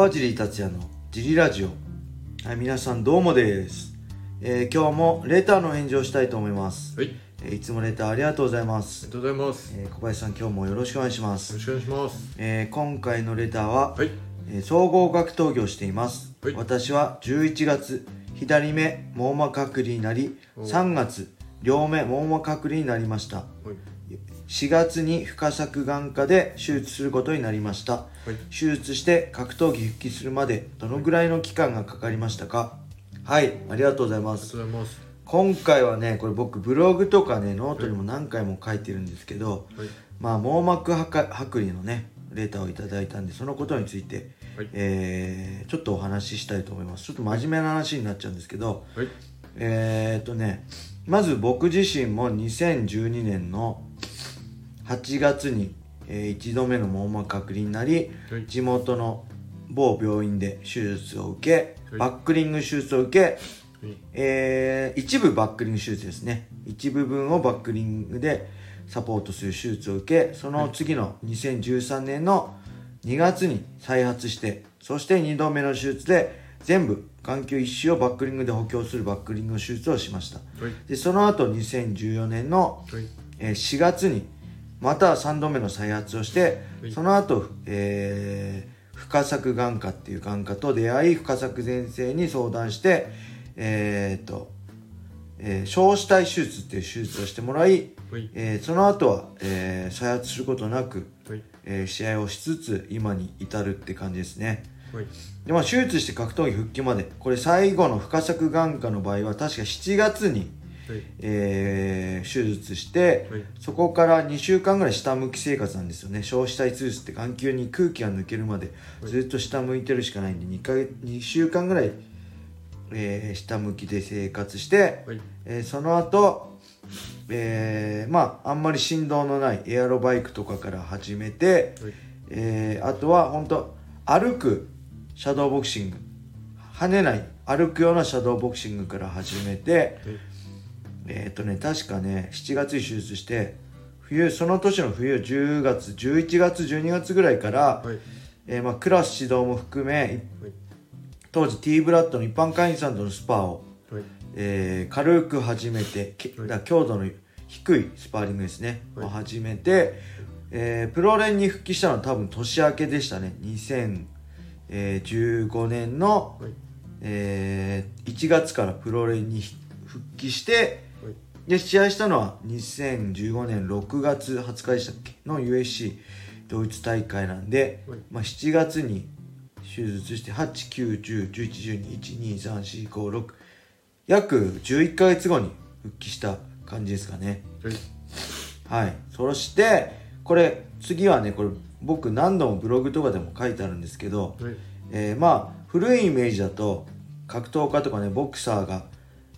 川尻達也のジリラジオ。はい、皆さんどうもです。えー今日もレターの返事をしたいと思います。はい、ありえーいつもレターありがとうございます。がとうございます。よえー小林さん今日もよろしくお願いします。ろしくお願いします。えー今回のレターは、はい、えー総合格闘技をしています、はい私は11月左目網膜剥離になりお3月両目網膜剥離になりましたはい、4月に深作眼科で手術することになりました。はい、手術して格闘技復帰するまでどのぐらいの期間がかかりましたか？はいありがとうございます。今回はねこれ僕ブログとかねノートにも何回も書いてるんですけど、はい、まあ網膜剥離剥離のねレターをいただいたんでそのことについて、はい。えーちょっとお話ししたいと思います。ちょっと真面目な話になっちゃうんですけどはい、えーっとねまず僕自身も2012年の8月に、えー一度目の網膜剥離になりはい、地元の某病院で手術を受けはい。バックリング手術を受け、はい、えー一部バックリング手術ですね。一部分をバックリングでサポートする手術を受けその次の2013年の2月に再発してそして2度目の手術で全部眼球一周をバックリングで補強するバックリング手術をしました。はい、でその後2014年のはい、えー4月にまた3度目の再発をして、はい。その後、えー深作眼科っていう眼科と出会い深作先生に相談してえーっと、えー小子体手術っていう手術をしてもらい、はい、えーその後は、えー再発することなく、はい、えー試合をしつつ今に至るって感じですね。はい、で、まあ、手術して格闘技復帰までこれ最後の深作眼科の場合は確か7月にはい、えー手術して、はい。そこから2週間ぐらい下向き生活なんですよね。小子体手術って眼球に空気が抜けるまではい。ずっと下向いてるしかないんで2か月2週間ぐらい、えー下向きで生活して、はい、えーその後、えーまああんまり振動のないエアロバイクとかから始めて、はい、えーあとは本当歩くシャドーボクシング。跳ねない歩くようなシャドーボクシングから始めて、えっ、とね確かね7月に手術して冬その年の冬10月11月12月ぐらいから、はい、えーまあ、クラス指導も含め当時 T ブラッドの一般会員さんとのスパを、はい、えー軽く始めてだ強度の低いスパーリングですね、はい。を始めて、えープロ連に復帰したのは多分年明けでしたね。2015年の、はい、えー1月からプロ連に復帰してはい、で試合したのは2015年6月20日でしたっけ？の USC ドイツ大会なんで、はい。まあ、7月に手術して89101123456約11ヶ月後に復帰した感じですかね。はい、はい。そしてこれ次はねこれ僕何度もブログとかでも書いてあるんですけど、はい、えーまあ古いイメージだと格闘家とかねボクサーが、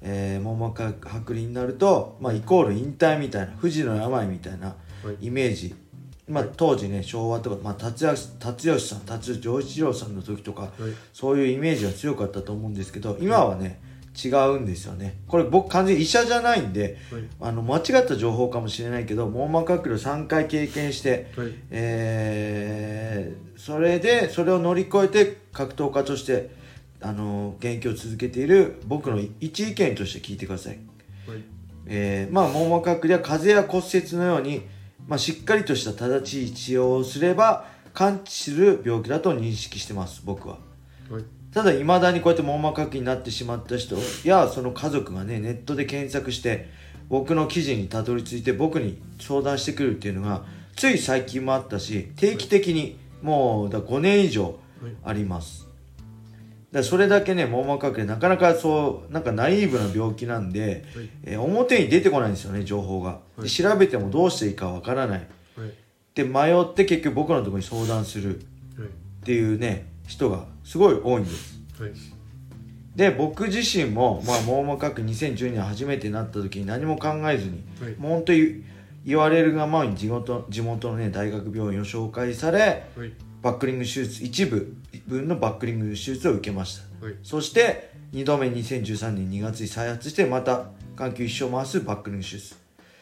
えー、網膜剥離になると、まあ、イコール引退みたいな不治の病みたいなはい。イメージ、まあ、当時ね昭和とか、まあ、達也達義さん達丈一郎さんの時とか、はい。そういうイメージが強かったと思うんですけど今はね違うんですよね。これ僕完全に医者じゃないんではい、あの間違った情報かもしれないけど網膜剥離を3回経験してはい、えーそれでそれを乗り越えて格闘家としてあの現役を続けている僕の一意見として聞いてください、はい、えーまあ網膜剥離は風邪や骨折のように、まあ、しっかりとした正しい治療をすれば完治する病気だと認識してます僕は。はい、ただいまだにこうやって網膜剥離になってしまった人やその家族がねネットで検索して僕の記事にたどり着いて僕に相談してくるっていうのがつい最近もあったし定期的にもうだ5年以上あります。だからそれだけね網膜剥離なかなかそうなんかナイーブな病気なんで、はい。えー表に出てこないんですよね情報が、はい。で調べてもどうしていいかわからない。はい、で迷って結局僕のところに相談する。はい、っていうね人がすごい多いんです。はい、で僕自身も、まあ、網膜剥離2010年初めてなった時に何も考えずに、はい。もう本当に言われるがままに地元地元の、ね、大学病院を紹介されはい、バックリング手術一部分のバックリング手術を受けました。はい、そして2度目2013年2月に再発してまた眼球一生回すバックリング手術。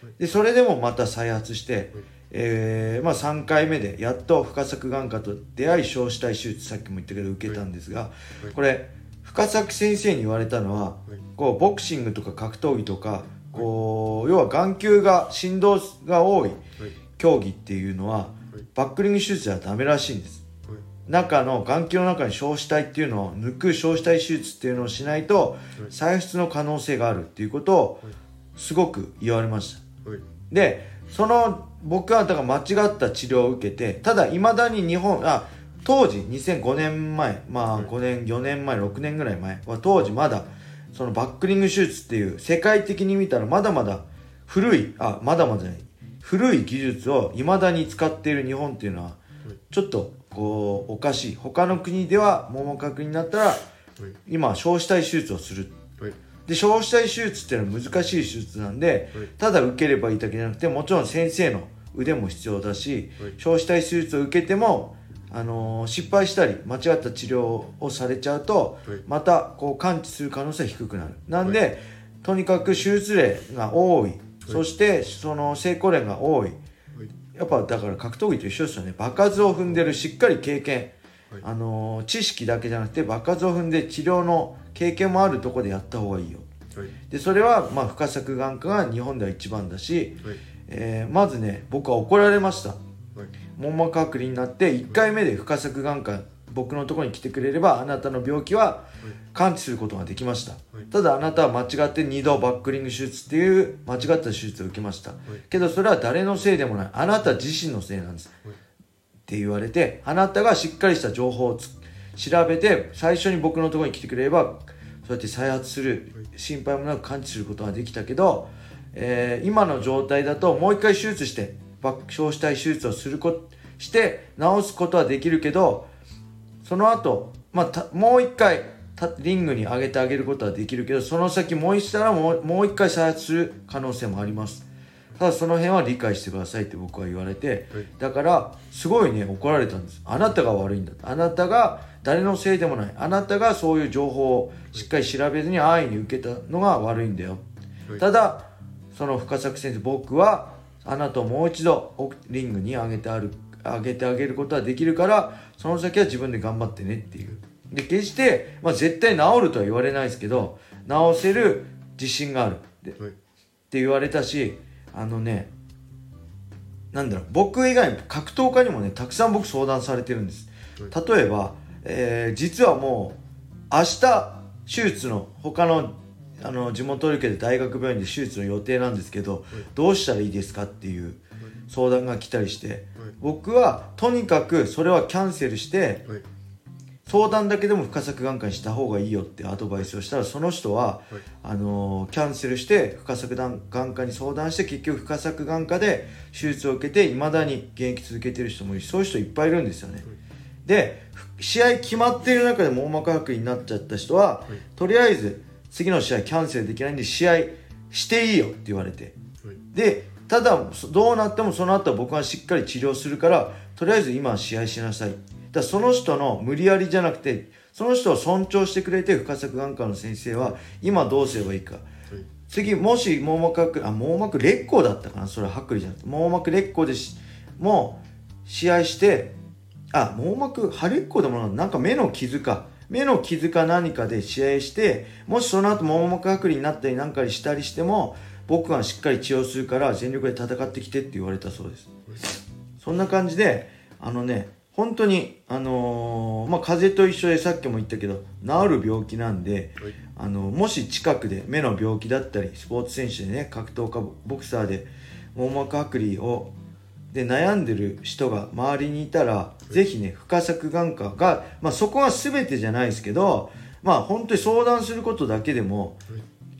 はい。でそれでもまた再発して、えーまあ、3回目でやっと深作眼科と出会い小死体手術さっきも言ったけど受けたんですが、い。これ深作先生に言われたのは、い。こうボクシングとか格闘技とかこう要は眼球が振動が多いはい。競技っていうのはバックリング手術ではダメらしいんです。はい中の眼球の中に小死体っていうのを抜く小死体手術っていうのをしないと再出の可能性があるっていうことをすごく言われました。はい。でその僕はだから間違った治療を受けてただいまだに日本あ当時2005年前まあはい。5年4年前6年ぐらい前は当時まだそのバックリング手術っていう世界的に見たらまだまだ古いあまだまだじゃない古い技術をいまだに使っている日本っていうのはちょっとこうおかしい。他の国では網膜剥離になったらはい。今小死体手術をする。はい。で小死体手術っていうのは難しい手術なんで、はい。ただ受ければいいだけじゃなくてもちろん先生の腕も必要だし、はい。小死体手術を受けても、あのー失敗したり間違った治療をされちゃうと、はい。またこう完治する可能性は低くなる。なんで、とにかく手術例が多い、そしてその成功例が多いやっぱだから格闘技と一緒ですよね。場数を踏んでるしっかり経験、はい。あのー知識だけじゃなくて場数を踏んで治療の経験もあるところでやった方がいいよ。はい。でそれはまあ深作眼科が日本では一番だし、はい。えーまずね僕は怒られました。はい。網膜剥離になって1回目で深作眼科僕のところに来てくれればあなたの病気は完治することができました、はい。ただあなたは間違って2度バックリング手術っていう間違った手術を受けました、けどそれは誰のせいでもない。あなた自身のせいなんです、はい。って言われてあなたがしっかりした情報をつ調べて最初に僕のところに来てくれればそうやって再発する。心配もなく完治することができたけど、えー今の状態だともう一回手術して爆笑したい手術をするこして治すことはできるけどその後、まあ、たもう一回たリングに上げてあげることはできるけどその先もう一したらもう一回再発する可能性もあります。ただその辺は理解してくださいって僕は言われて、はい。だからすごいね怒られたんです。あなたが悪いんだあなたが誰のせいでもない。あなたがそういう情報をしっかり調べずに安易に受けたのが悪いんだよ、はい。ただその深作先生僕はあなたをもう一度おリングに上げてある上げてあげることはできるからその先は自分で頑張ってねっていう。で決して、まあ、絶対治るとは言われないですけど治せる自信がある。って言われたしあのねなんだろう僕以外に格闘家にもねたくさん僕相談されてるんです。例えば、えー実はもう明日手術の他のあの地元受けで大学病院で手術の予定なんですけど、どうしたらいいですかっていう相談が来たりして、僕はとにかくそれはキャンセルしてはい。相談だけでも深作眼科にした方がいいよってアドバイスをしたらその人は、はい。あのーキャンセルして深作眼科に相談して結局深作眼科で手術を受けていまだに現役続けてる人もいるしそういう人いっぱいいるんですよね、で試合決まっている中で網膜剥離になっちゃった人は、とりあえず次の試合キャンセルできないんで試合していいよって言われて。はい。でただそどうなってもその後は僕はしっかり治療するからとりあえず今は試合しなさい。だその人の無理やりじゃなくてその人を尊重してくれて深作眼科の先生は今どうすればいいか。次もし網膜あ網膜劣行だったかな？それは剥離じゃなくて網膜劣行でしもう試合してあ網膜破裂行でもなんか目の傷か。目の傷か何かで試合してもしその後網膜剥離になったりなんかにしたりしても僕はしっかり治療するから全力で戦ってきてって言われたそうです。そんな感じであのね本当にあのーまあ風邪と一緒でさっきも言ったけど治る病気なんで、はい。あのもし近くで目の病気だったりスポーツ選手でね格闘家ボクサーで網膜剥離をで悩んでる人が周りにいたら、ぜひね深作眼科が、まあ、そこは全てじゃないですけどまあ本当に相談することだけでも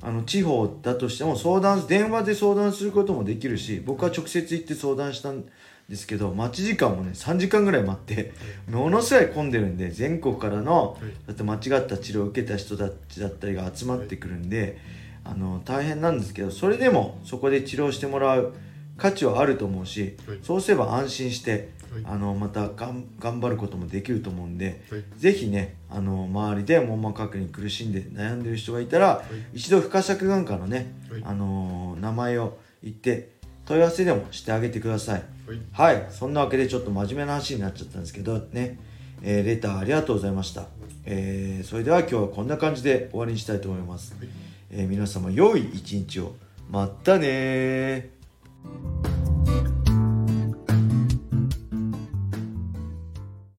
あの地方だとしても相談電話で相談することもできるし僕は直接行って相談したんですけど待ち時間もね3時間ぐらい待ってものすごい混んでるんで全国からのだって間違った治療を受けた人たちだったりが集まってくるんであの大変なんですけどそれでもそこで治療してもらう価値はあると思うしはい。そうすれば安心してはい。あのまたがん頑張ることもできると思うんではい。ぜひねあの周りで網膜剥離に苦しんで悩んでる人がいたら、一度深作眼科のね、はい。あの名前を言って問い合わせでもしてあげてください。はい。はい。そんなわけでちょっと真面目な話になっちゃったんですけどね、えーレターありがとうございました、えーそれでは今日はこんな感じで終わりにしたいと思います、えー皆様良い一日を。またねー Thank you.